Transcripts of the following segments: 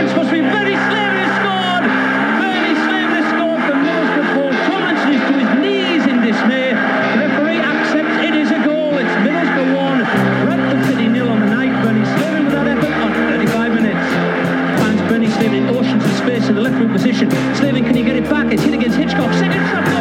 It's supposed to be scored! Scored to his knees in dismay. Referee accepts it is a goal. It's Middlesbrough 1, Bradford City nil on the night. Bernie Slaven effort on 35 minutes. Finds Bernie Slaven in oceans space in the left wing position. Slaven, can he get it back? It's hit against Hitchcock. Second shot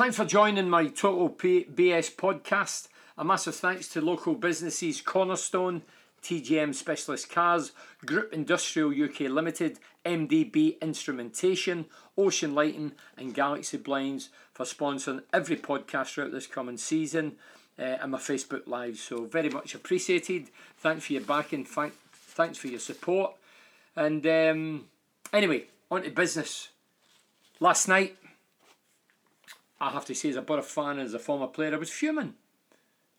thanks for joining my Total BS podcast. A massive thanks to local businesses Cornerstone, TGM Specialist Cars, Group Industrial UK Limited, MDB Instrumentation, Ocean Lighting, and Galaxy Blinds for sponsoring every podcast throughout this coming season uh, and my Facebook Live. So, very much appreciated. Thanks for your backing. Thank, thanks for your support. And um, anyway, on to business. Last night, I have to say, as a Borough fan as a former player, I was fuming.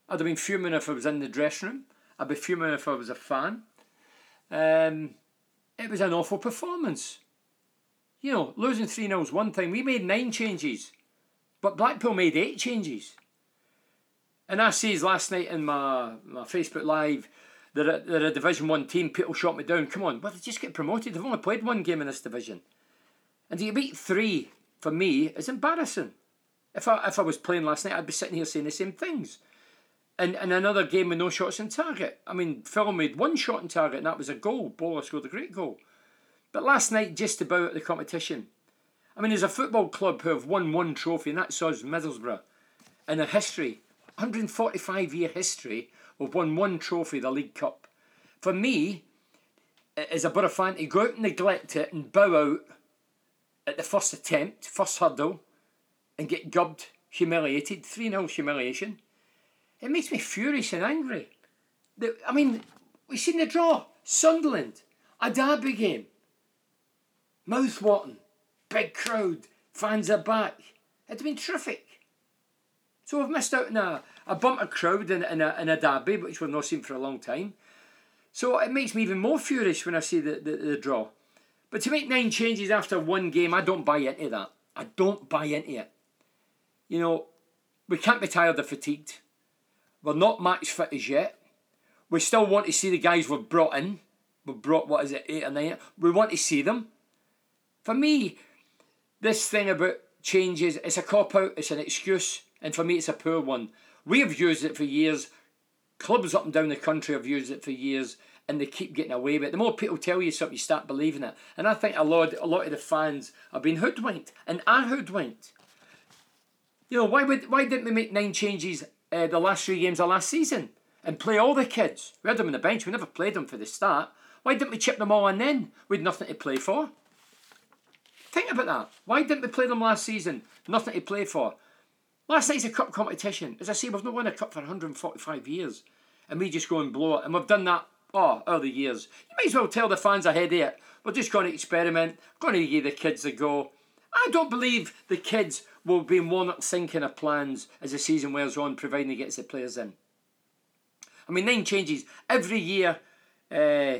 I'd have been fuming if I was in the dressing room. I'd be fuming if I was a fan. Um, it was an awful performance. You know, losing 3 0 is one thing. We made nine changes, but Blackpool made eight changes. And I says last night in my, my Facebook Live, they're a, they're a Division 1 team, people shot me down. Come on, well, they just get promoted. They've only played one game in this division. And to beat three, for me, is embarrassing. If I, if I was playing last night, I'd be sitting here saying the same things. And, and another game with no shots on target. I mean, Phil made one shot on target, and that was a goal. Bola scored a great goal. But last night, just about the competition. I mean, there's a football club who have won one trophy, and that's us, Middlesbrough. In a history, 145 year history, we've won one trophy, the League Cup. For me, as a Borough fan, to go out and neglect it and bow out at the first attempt, first hurdle, and get gubbed, humiliated, 3 0 humiliation, it makes me furious and angry. The, I mean, we've seen the draw. Sunderland, a derby game. Mouth-watering, big crowd, fans are back. It's been terrific. So we've missed out on a, a bumper crowd in, in, a, in a derby, which we've not seen for a long time. So it makes me even more furious when I see the, the, the draw. But to make nine changes after one game, I don't buy into that. I don't buy into it. You know, we can't be tired or fatigued. We're not match fit as yet. We still want to see the guys we've brought in. We've brought, what is it, eight or nine? We want to see them. For me, this thing about changes, it's a cop out, it's an excuse, and for me, it's a poor one. We have used it for years. Clubs up and down the country have used it for years and they keep getting away with it. The more people tell you something, you start believing it. And I think a lot, a lot of the fans have been hoodwinked and are hoodwinked. You know, why would why didn't we make nine changes uh, the last three games of last season and play all the kids? We had them on the bench. We never played them for the start. Why didn't we chip them all in then? We'd nothing to play for. Think about that. Why didn't we play them last season? Nothing to play for. Last night's a cup competition. As I say, we've not won a cup for 145 years. And we just go and blow it. And we've done that, oh, other years. You might as well tell the fans ahead of it. We're just going to experiment. Going to give the kids a go. I don't believe the kids will be in Warnock sinking of plans as the season wears on, providing he gets the players in. I mean, nine changes every year. Uh,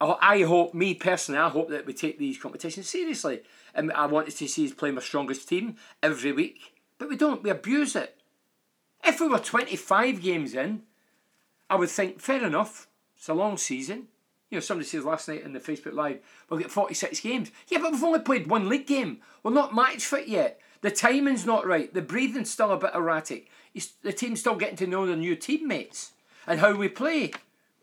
I hope, me personally, I hope that we take these competitions seriously. And I wanted to see us play my strongest team every week. But we don't, we abuse it. If we were 25 games in, I would think, fair enough, it's a long season. You know, somebody says last night in the Facebook Live, we'll get 46 games. Yeah, but we've only played one league game. We're not match fit yet. The timing's not right. The breathing's still a bit erratic. The team's still getting to know their new teammates and how we play.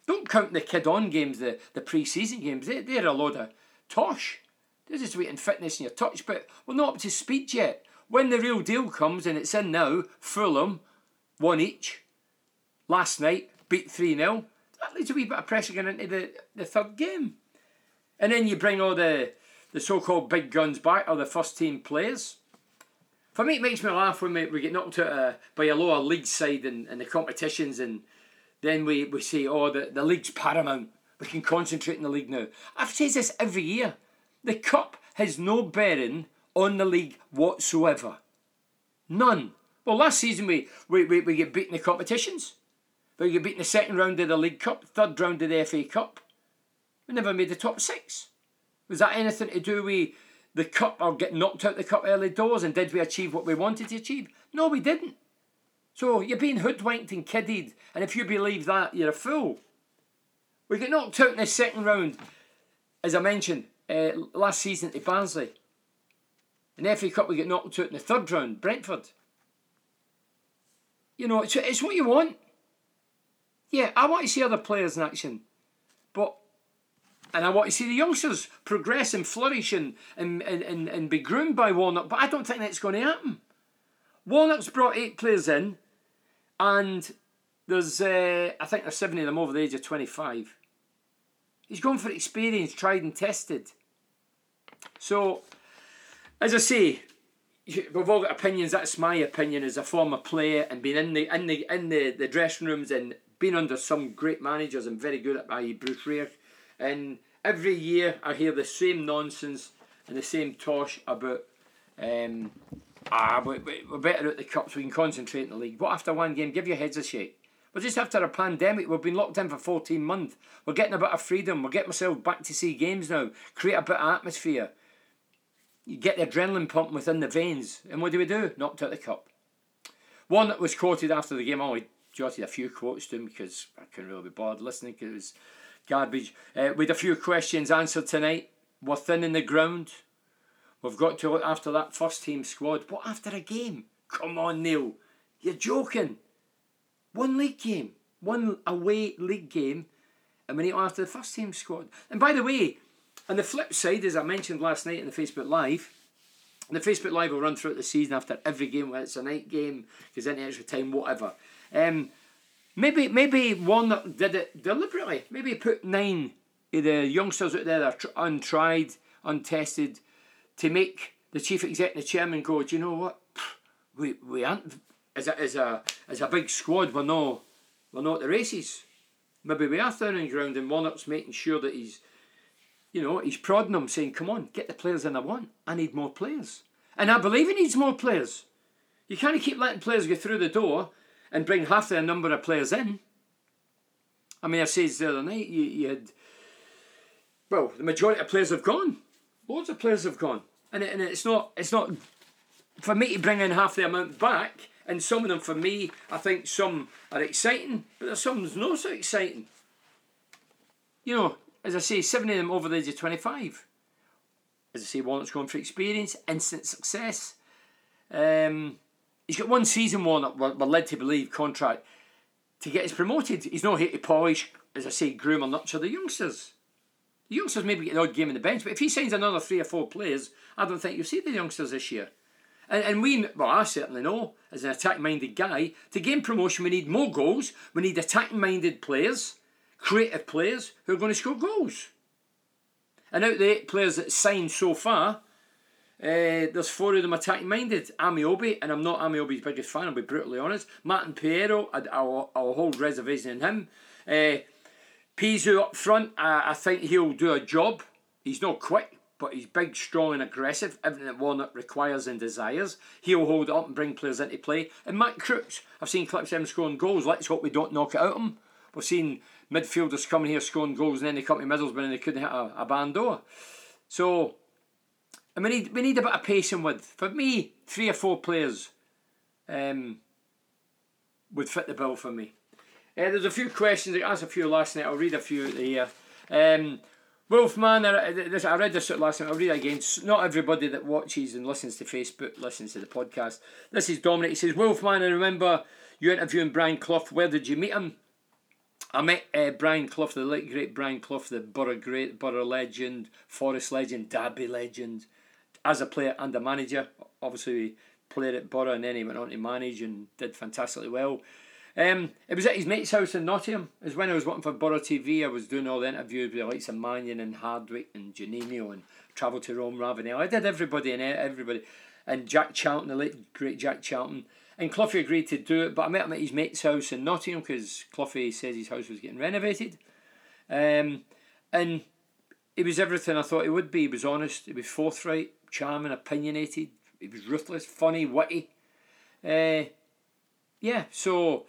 Don't count the kid on games, the, the pre season games. They, they're a load of tosh. They're just waiting fitness and your touch, but we're not up to speed yet. When the real deal comes and it's in now, Fulham, one each. Last night, beat 3 0. That leaves a wee bit of pressure going into the, the third game. And then you bring all the, the so called big guns back, or the first team players. For me, it makes me laugh when we, we get knocked out uh, by a lower league side in, in the competitions, and then we, we say, oh, the, the league's paramount. We can concentrate in the league now. I've said this every year. The cup has no bearing on the league whatsoever. None. Well, last season we, we, we, we get beaten in the competitions. We get beaten the second round of the League Cup, third round of the FA Cup. We never made the top six. Was that anything to do with the cup or get knocked out the cup early doors? And did we achieve what we wanted to achieve? No, we didn't. So you're being hoodwinked and kidded, and if you believe that, you're a fool. We get knocked out in the second round, as I mentioned, uh, last season to Barnsley. In the FA Cup, we get knocked out in the third round, Brentford. You know, it's, it's what you want. Yeah, I want to see other players in action. But, and I want to see the youngsters progress and flourish and, and, and, and be groomed by Warnock, but I don't think that's going to happen. Warnock's brought eight players in, and there's, uh, I think there's seven of them over the age of 25. He's going for experience, tried and tested. So, as I say, we've all got opinions. That's my opinion as a former player and being in the in the in the, the dressing rooms and been under some great managers and very good at i.e. Bruce Rioch. And every year I hear the same nonsense and the same tosh about um, ah, we're, we're better at the cups, we can concentrate in the league. But after one game, give your heads a shake. We're just after a pandemic. We've been locked in for 14 months. We're getting a bit of freedom. We're getting ourselves back to see games now. Create a bit of atmosphere. You get the adrenaline pumping within the veins. And what do we do? Knocked out the cup. One that was quoted after the game, only jotted a few quotes to him because I couldn't really be bothered listening because it was garbage. Uh, with a few questions answered tonight. We're thin in the ground. We've got to look after that first team squad. But after a game? Come on, Neil. You're joking. One league game. One away league game. And we need to after the first team squad. And by the way, on the flip side, as I mentioned last night in the Facebook Live, the Facebook Live will run throughout the season after every game, whether it's a night game, because any extra time, whatever. Um, maybe maybe one that did it deliberately. Maybe put nine of the youngsters out there that are untried, untested, to make the chief executive chairman go, do you know what? We we aren't as a as a as a big squad. We're not we're not the races. Maybe we are throwing ground and Warnock's making sure that he's you know, he's prodding them, saying, Come on, get the players in I want. I need more players. And I believe he needs more players. You can't keep letting players go through the door and bring half the number of players in. I mean, I said the other night, you, you had, well, the majority of players have gone. Loads of players have gone. And, it, and it's not, it's not, for me to bring in half the amount back, and some of them, for me, I think some are exciting, but there's some that's not so exciting. You know, as I say, seven of them over the age of 25. As I say, Warnock's going for experience, instant success. Um, he's got one season, Warnock, we're, we're led to believe, contract to get us promoted. He's not here to polish, as I say, groom or nurture the youngsters. The youngsters maybe get an odd game on the bench, but if he signs another three or four players, I don't think you'll see the youngsters this year. And, and we, well, I certainly know, as an attack minded guy, to gain promotion, we need more goals, we need attack minded players, creative players who are going to score goals. And out of the eight players that signed so far, uh, there's four of them attacking minded. Ameobi, and I'm not Ameobi's biggest fan, I'll be brutally honest. Martin Payero, I, I'll, I'll hold reservation in him. Uh, Pizu up front, uh, I think he'll do a job. He's not quick, but he's big, strong, and aggressive. Everything that Warnock requires and desires. He'll hold up and bring players into play. And Matt Crooks, I've seen clips of him scoring goals. Let's hope we don't knock it out of him. We've seen midfielders coming here scoring goals and then they come to Middlesbrough and they couldn't hit a, a band door. So and we need we need a bit of pacing with. For me, three or four players um, would fit the bill for me. Uh, there's a few questions. I asked a few last night. I'll read a few here. Um, Wolfman, I, I read this last night. I'll read it again. Not everybody that watches and listens to Facebook listens to the podcast. This is Dominic. He says, Wolfman, I remember you interviewing Brian Clough. Where did you meet him? I met uh, Brian Clough, the late great Brian Clough, the Borough great, Borough legend, Forest legend, Derby legend, as a player and a manager. Obviously, he played at Borough and then he went on to manage and did fantastically well. Um, it was at his mate's house in Nottingham. It was when I was working for Borough TV. I was doing all the interviews with the likes of Mannion and Hardwick and Juninho and travelled to Rome, Ravanelli. I did everybody and everybody. And Jack Charlton, the late great Jack Charlton. And Cloughie agreed to do it, but I met him at his mate's house in Nottingham because Cloughie says his house was getting renovated. Um, and he was everything I thought he would be. He was honest, he was forthright, charming, opinionated. He was ruthless, funny, witty. Uh, yeah, so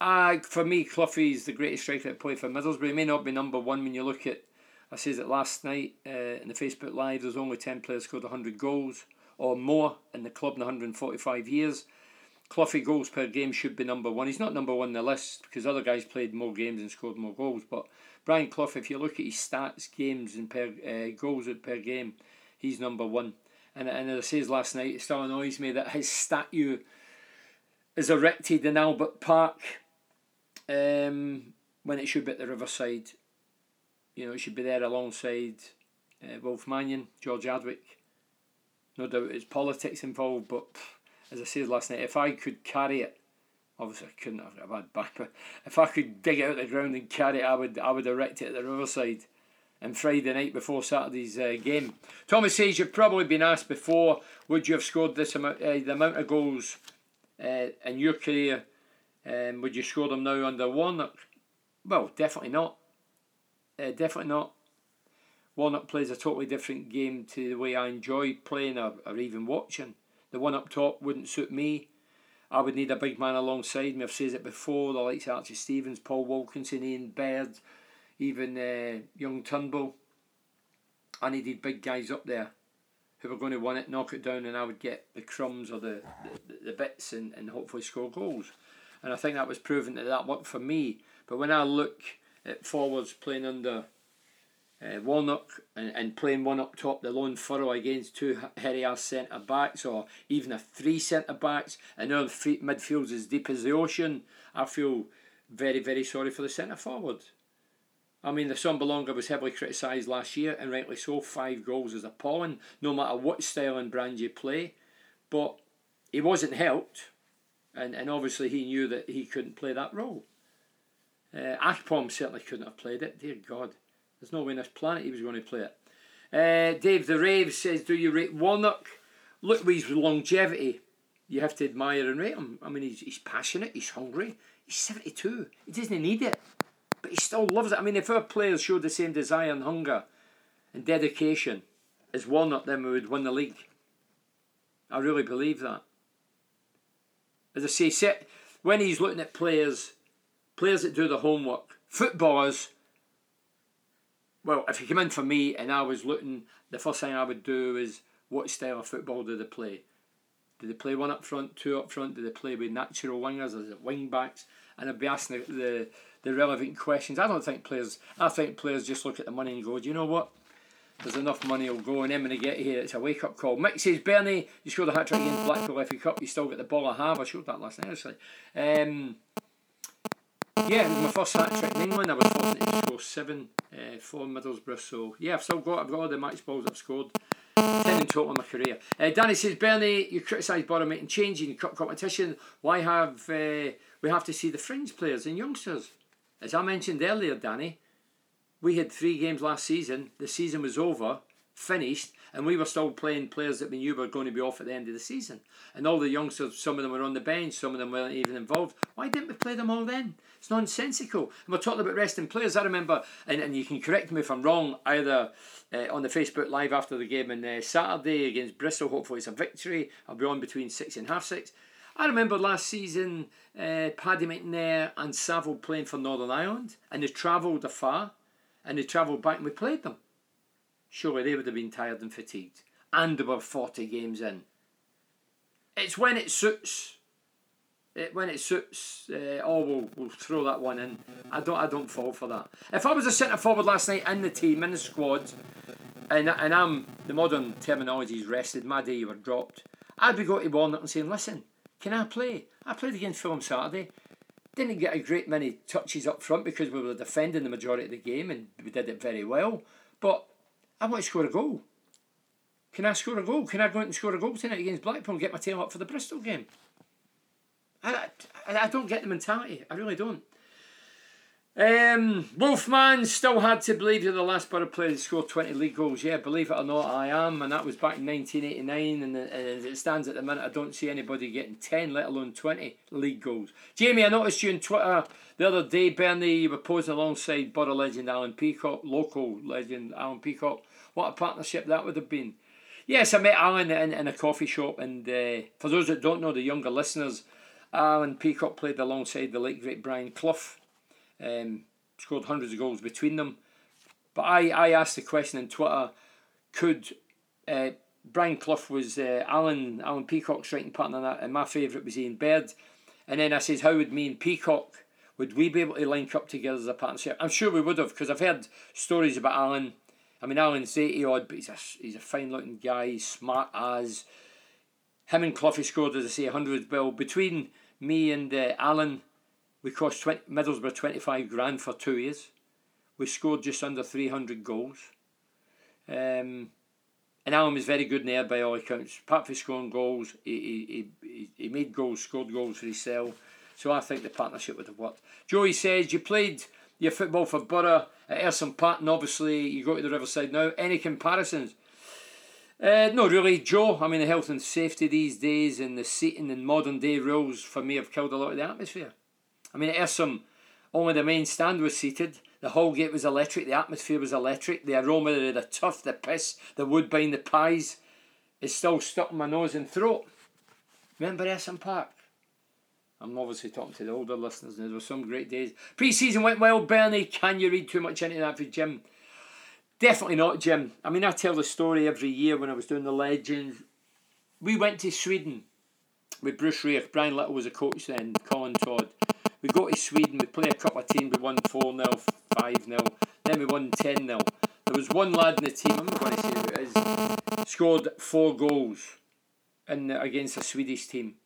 uh, for me, is the greatest striker that played for Middlesbrough. He may not be number one when you look at, I said it last night uh, in the Facebook Live, there's only 10 players scored 100 goals or more in the club in 145 years. Cloughie goals per game should be number one. He's not number one in the list because other guys played more games and scored more goals. But Brian Clough, if you look at his stats, games and per uh, goals per game, he's number one. And, and as I said last night, it still annoys me that his statue is erected in Albert Park um, when it should be at the Riverside. You know, it should be there alongside uh, Wilf Mannion, George Hardwick. No doubt it's politics involved, but as I said last night, if I could carry it, obviously I couldn't have, had back, but if I could dig it out of the ground and carry it, I would I would erect it at the Riverside and Friday night before Saturday's uh, game. Thomas says you've probably been asked before, would you have scored this amount, uh, the amount of goals uh, in your career? Um, would you score them now under Warnock? Well, definitely not. Uh, definitely not. Warnock plays a totally different game to the way I enjoy playing or, or even watching. The one up top wouldn't suit me. I would need a big man alongside me. I've said it before. The likes of Archie Stephens, Paul Wilkinson, Ian Baird, even uh, young Turnbull. I needed big guys up there who were going to win it, knock it down, and I would get the crumbs or the, the, the bits and, and hopefully score goals. And I think that was proven that that worked for me. But when I look at forwards playing under uh, Warnock and, and playing one up top, the lone furrow against two hairy ass centre backs or even a three centre backs, and now midfield's as deep as the ocean, I feel very, very sorry for the centre forward. I mean, the Assombalonga was heavily criticised last year, and rightly so. Five goals is appalling, no matter what style and brand you play. But he wasn't helped, and, and obviously he knew that he couldn't play that role. Uh, Akpom certainly couldn't have played it. Dear God, there's no way on this planet he was going to play it. Uh, Dave the Rave says, "Do you rate Warnock? Look at his longevity. You have to admire and rate him. I mean, he's, he's passionate. He's hungry. He's 72. He doesn't need it." But he still loves it. I mean, if our players showed the same desire and hunger and dedication as Warnock, then we would win the league. I really believe that. As I say, set, when he's looking at players, players that do the homework, footballers, well, if he came in for me and I was looking, the first thing I would do is what style of football do they play? Do they play one up front, two up front? Do they play with natural wingers? Is it wing backs? And I'd be asking the, the the relevant questions. I don't think players. I think players just look at the money and go, "Do you know what? There's enough money will go." And then when they get here, it's a wake up call. Mick says, "Bernie, you scored a hat trick in Blackpool FA Cup. You still get the ball I have. I showed that last night actually." Um, Yeah, it was my first hat trick in England. I was fortunate to score seven uh, for Middlesbrough. So yeah, I've still got I've got all the match balls I've scored. Ten in total in my career. Uh, Danny says, Bernie, you criticise Borough making change in cup competition. Why have uh, we have to see the fringe players and youngsters? As I mentioned earlier, Danny, we had three games last season. The season was over, finished, and we were still playing players that we knew were going to be off at the end of the season. And all the youngsters, some of them were on the bench, some of them weren't even involved. Why didn't we play them all then? It's nonsensical. And we're talking about resting players. I remember, and, and you can correct me if I'm wrong, either uh, on the Facebook Live after the game on uh, Saturday against Bristol. Hopefully, it's a victory. I'll be on between six and half six. I remember last season, uh, Paddy McNair and Saville playing for Northern Ireland, and they travelled afar, and they travelled back, and we played them. Surely they would have been tired and fatigued, and there were 40 games in. It's when it suits. It, when it suits, uh, oh, we'll, we'll throw that one in. I don't, I don't fall for that. If I was a centre forward last night in the team, in the squad, and, and I'm, the modern terminology is rested, my day you were dropped, I'd be going to Warnock and saying, listen, can I play? I played against Fulham Saturday. Didn't get a great many touches up front because we were defending the majority of the game and we did it very well. But I want to score a goal. Can I score a goal? Can I go out and score a goal tonight against Blackpool and get my tail up for the Bristol game? I, I, I don't get the mentality. I really don't. Um, Wolfman still had to believe you're the last Borough player to score 20 league goals. Yeah, believe it or not, I am, and that was back in 1989. And, and as it stands at the minute, I don't see anybody getting 10, let alone 20 league goals. Jamie, I noticed you on Twitter the other day, Bernie, you were posing alongside Borough legend Alan Peacock, local legend Alan Peacock. What a partnership that would have been. Yes, I met Alan in, in a coffee shop, and uh, for those that don't know, the younger listeners, Alan Peacock played alongside the late great Brian Clough. Um, scored hundreds of goals between them. But I, I asked the question on Twitter could uh, Brian Clough was uh, Alan Alan Peacock's writing partner, and my favourite was Ian Baird. And then I says, how would me and Peacock would we be able to link up together as a partnership? I'm sure we would have because I've heard stories about Alan. I mean, Alan's 80 odd, but he's a, he's a fine looking guy, he's smart as. Him and Clough scored, as I say, 100 bill. Between me and uh, Alan, we cost 20, Middlesbrough 25 grand for two years. We scored just under 300 goals. Um, and Alan was very good in there by all accounts. Apart from scoring goals, he, he, he, he made goals, scored goals for himself. So I think the partnership would have worked. Joey says, You played your football for Borough at Ayresome Park, and obviously you go to the Riverside now. Any comparisons? Uh, no, really, Joe. I mean, the health and safety these days and the seating and modern day rules for me have killed a lot of the atmosphere. I mean, at Ayresome, only the main stand was seated. The whole gate was electric. The atmosphere was electric. The aroma, of the tuff, the piss, the woodbine, the pies is still stuck in my nose and throat. Remember Ayresome Park? I'm obviously talking to the older listeners, and there were some great days. Pre season went well, Bernie. Can you read too much into that for Jim? Definitely not, Jim. I mean, I tell the story every year when I was doing the Legends. We went to Sweden with Bruce Rioch. Brian Little was a coach then, Colin Todd. We go to Sweden, we play a couple of teams, we won 4 0, 5 0, then we won 10 0. There was one lad in the team, I'm not going to say who it is, scored four goals in against a Swedish team.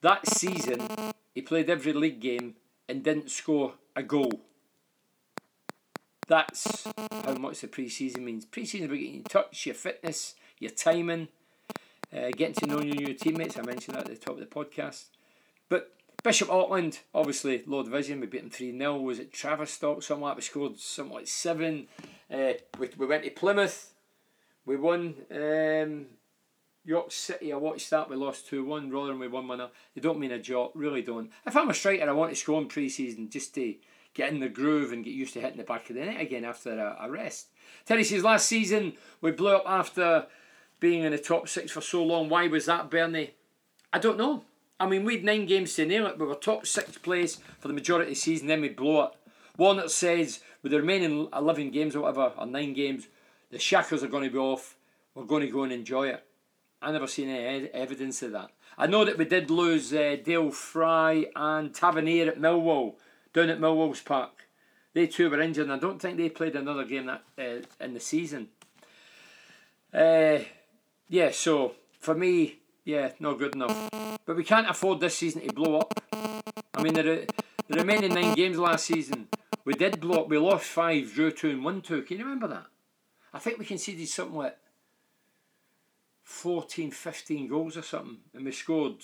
That season, he played every league game and didn't score a goal. That's how much the pre season means. Pre season about getting your touch, your fitness, your timing, uh, getting to know your new teammates. I mentioned that at the top of the podcast. But Bishop Auckland, obviously low division, we beat them 3 0. Was it Tavistock? Something like we scored something like 7. Uh, we, we went to Plymouth, we won. Um, York City, I watched that, we lost 2 1. Rotherham, we won 1 0. They don't mean a jot, really don't. If I'm a striker, I want to score in pre season just to get in the groove and get used to hitting the back of the net again after a, a rest. Terry says last season we blew up after being in the top six for so long. Why was that, Bernie? I don't know. I mean, we had nine games to nail it. We were top six place for the majority of the season, then we blow it. One that says, with the remaining 11 games or whatever, or nine games, the shackles are going to be off. We're going to go and enjoy it. I never seen any evidence of that. I know that we did lose uh, Dael Fry and Tavernier at Millwall, down at Millwall's Park. They two were injured, and I don't think they played another game that uh, in the season. Uh, yeah, so for me, yeah, not good enough. But we can't afford this season to blow up. I mean, the, the remaining nine games last season, we did block. We lost five, drew two, and won two. Can you remember that? I think we conceded something like 14, 15 goals or something, and we scored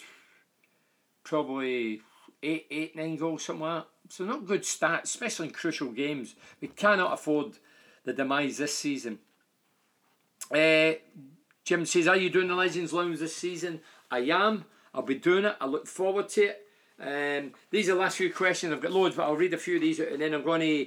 probably eight, eight, nine goals, something like that. So not good stats, especially in crucial games. We cannot afford the demise this season. Uh, Jim says, "Are you doing the Legends Lounge this season?" I am. I'll be doing it. I look forward to it. Um, these are the last few questions. I've got loads, but I'll read a few of these and then I'm going to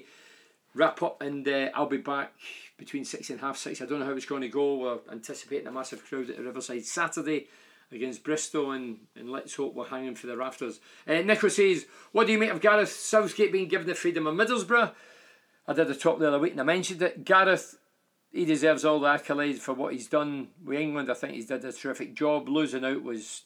wrap up and uh, I'll be back between six and half six. I don't know how it's going to go. We're anticipating a massive crowd at the Riverside Saturday against Bristol and, and let's hope we're hanging for the rafters. Uh, Nico says, What do you make of Gareth Southgate being given the freedom of Middlesbrough? I did the top the other week and I mentioned it. Gareth, he deserves all the accolades for what he's done with England. I think he's did a terrific job. Losing out was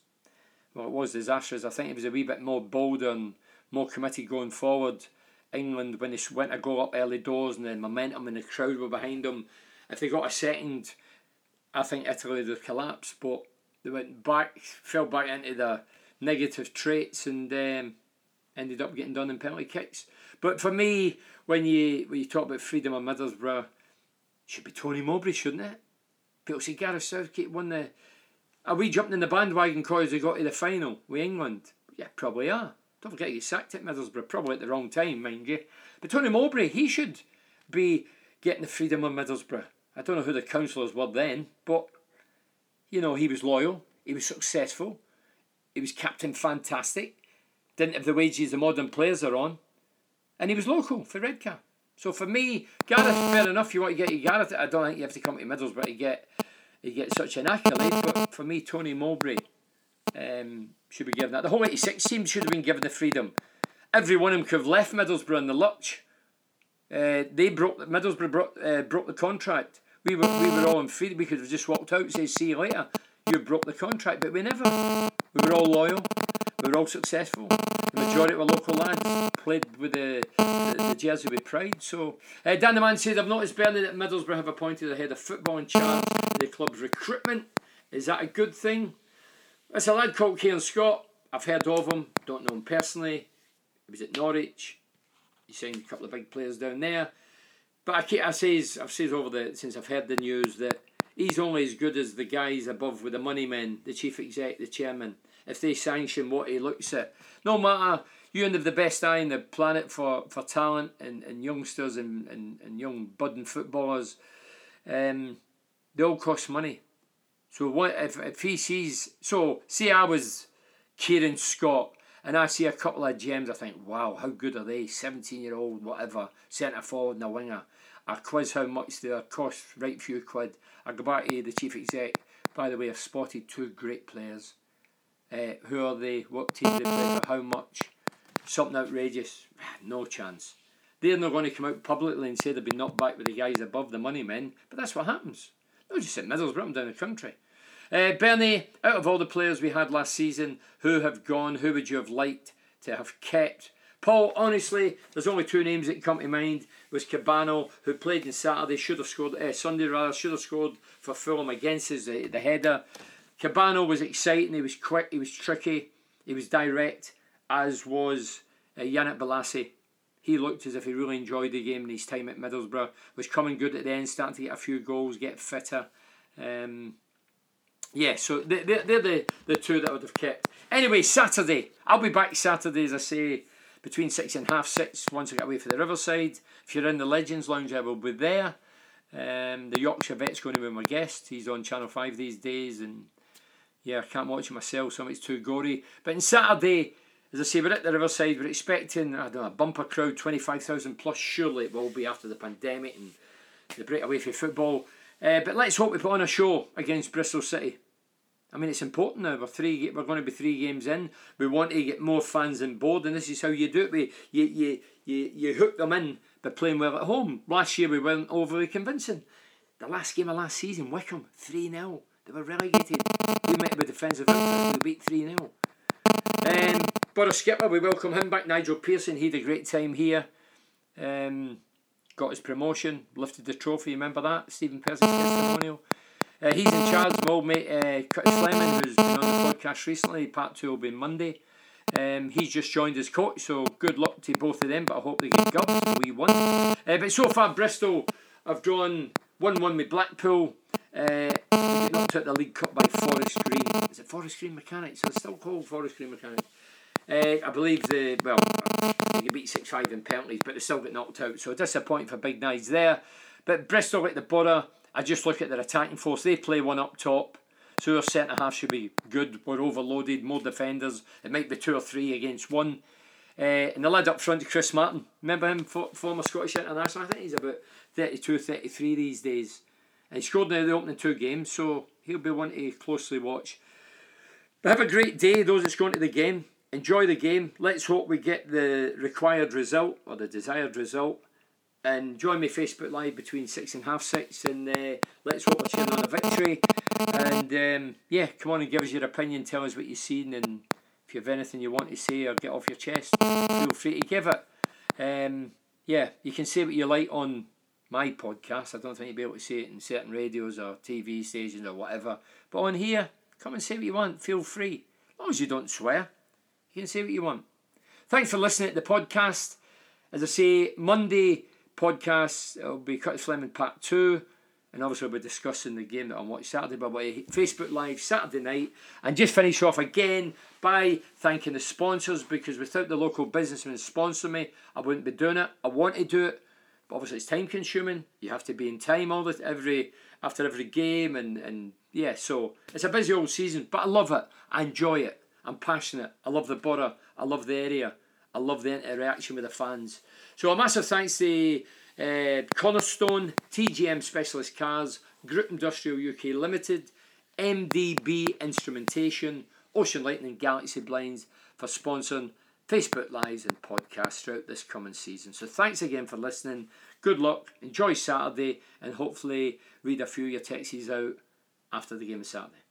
well, it was disastrous. I think he was a wee bit more bold and more committed going forward. England, when they went to go up early doors and the momentum and the crowd were behind them, if they got a second, I think Italy would collapse. But they went back, fell back into the negative traits and um, ended up getting done in penalty kicks. But for me, when you when you talk about freedom of Middlesbrough, should be Tony Mowbray, shouldn't it? People say Gareth Southgate won the are we jumping in the bandwagon because we got to the final with England? Yeah, probably are. Don't forget you sacked at Middlesbrough, probably at the wrong time, mind you. But Tony Mowbray, he should be getting the freedom of Middlesbrough. I don't know who the councillors were then, but you know, he was loyal, he was successful, he was captain fantastic, didn't have the wages the modern players are on, and he was local for Redcar. So for me, Gareth, fair enough, you want to get your Gareth, I don't think you have to come to Middlesbrough to get he gets such an accolade. But for me, Tony Mowbray um, should be given that. The whole 86 team should have been given the freedom. Every one of them could have left Middlesbrough in the lurch. Uh, they broke Middlesbrough broke, uh, broke the contract. We were we were all in freedom. We could have just walked out, say see you later. You broke the contract, but we never. We were all loyal. We were all successful. The majority were local lads played with the, the, the jersey with pride. So, uh, Dan the man said, I've noticed Bernie that Middlesbrough have appointed a head of football in charge of the club's recruitment. Is that a good thing? It's a lad called Kieran Scott. I've heard of him, don't know him personally. He was at Norwich. He signed a couple of big players down there. But I, keep, I says, I've said over the since I've heard the news that he's only as good as the guys above with the money men, the chief exec, the chairman if they sanction what he looks at. No matter you have the best eye in the planet for, for talent and, and youngsters and, and, and young budding footballers, um, they all cost money. So what if, if he sees so see I was Kieran Scott and I see a couple of gems, I think, wow, how good are they? 17 year old, whatever, centre forward and a winger. I quiz how much they cost, right few quid. I go back to the chief exec. By the way, I've spotted two great players. Uh, who are they? What team they play for? How much? Something outrageous? No chance. They're not going to come out publicly and say they've been knocked back with the guys above the money men, but that's what happens. No, just at Middlesbrough, down the country. Uh, Bernie, out of all the players we had last season, who have gone, who would you have liked to have kept? Paul, honestly, there's only two names that come to mind. Was Kebano, who played on Saturday, should have scored, uh, Sunday rather, should have scored for Fulham against us, the, the header. Kebano was exciting, he was quick, he was tricky, he was direct, as was uh, Yannick Bolasie. He looked as if he really enjoyed the game in his time at Middlesbrough, was coming good at the end, starting to get a few goals, get fitter. Um, yeah, so they're, they're the, the two that I would have kept. Anyway, Saturday. I'll be back Saturday, as I say, between six and half six once I get away for the Riverside. If you're in the Legends Lounge, I will be there. Um, the Yorkshire vet's going to be my guest. He's on Channel 5 these days and yeah, I can't watch it myself, some it's too gory. But on Saturday, as I say, we're at the Riverside, we're expecting, I don't know, a bumper crowd, 25,000 plus, surely it will be after the pandemic and the break away from football. Uh, but let's hope we put on a show against Bristol City. I mean, it's important now. We're three. We're going to be three games in. We want to get more fans on board, and this is how you do it. We you you you you hook them in by playing well at home. Last year we weren't overly convincing. The last game of last season, Wycombe three 0 They were relegated we met with defensive outfit. We beat 3 0. Um, Borough skipper, we welcome him back. Nigel Pearson, he had a great time here. Um, got his promotion, lifted the trophy. Remember that? Stephen Pearson's testimonial. Uh, he's in charge. My old mate uh, Curtis who's been on the podcast recently. Part two will be Monday. Um, he's just joined as coach, so good luck to both of them. But I hope they get gubbed. We won. Uh, but so far, Bristol have drawn one-one with Blackpool. Uh, knocked out the League Cup by Forest Green. Is it Forest Green Mechanics? It's still called Forest Green Mechanics. Uh, I believe the well, they beat six five in penalties, but they still get knocked out. So disappointing for Big Knives there. But Bristol at the border, I just look at their attacking force. They play one up top. So our centre half should be good. We're overloaded, more defenders. It might be two or three against one. Uh, and the lad up front, Chris Martin. Remember him, former Scottish international? I think he's about 32, 33 these days. And he scored in the opening two games, so he'll be one to closely watch. But have a great day, those that's going to the game. Enjoy the game. Let's hope we get the required result or the desired result. And join me Facebook Live between six and half six, and uh, let's hope we're cheering on a victory. And um, yeah, come on and give us your opinion. Tell us what you've seen, and if you have anything you want to say or get off your chest, feel free to give it. Um, yeah, you can say what you like on my podcast. I don't think you'll be able to say it in certain radios or TV stations or whatever. But on here, come and say what you want. Feel free. As long as you don't swear, you can say what you want. Thanks for listening to the podcast. As I say, Monday podcast will be Curtis Fleming Part 2. And obviously, we'll be discussing the game that I watched Saturday by the way Facebook Live Saturday night. And just finish off again by thanking the sponsors because without the local businessmen sponsoring me, I wouldn't be doing it. I want to do it but obviously, it's time consuming. You have to be in time all the every after every game, and and yeah, so it's a busy old season. But I love it. I enjoy it. I'm passionate. I love the borough. I love the area. I love the interaction with the fans. So a massive thanks to uh, Cornerstone, TGM Specialist Cars, Group Industrial UK Limited, MDB Instrumentation, Ocean Lighting Galaxy Blinds for sponsoring Facebook Lives and podcasts throughout this coming season. So thanks again for listening. Good luck. Enjoy Saturday and hopefully read a few of your texts out after the game of Saturday.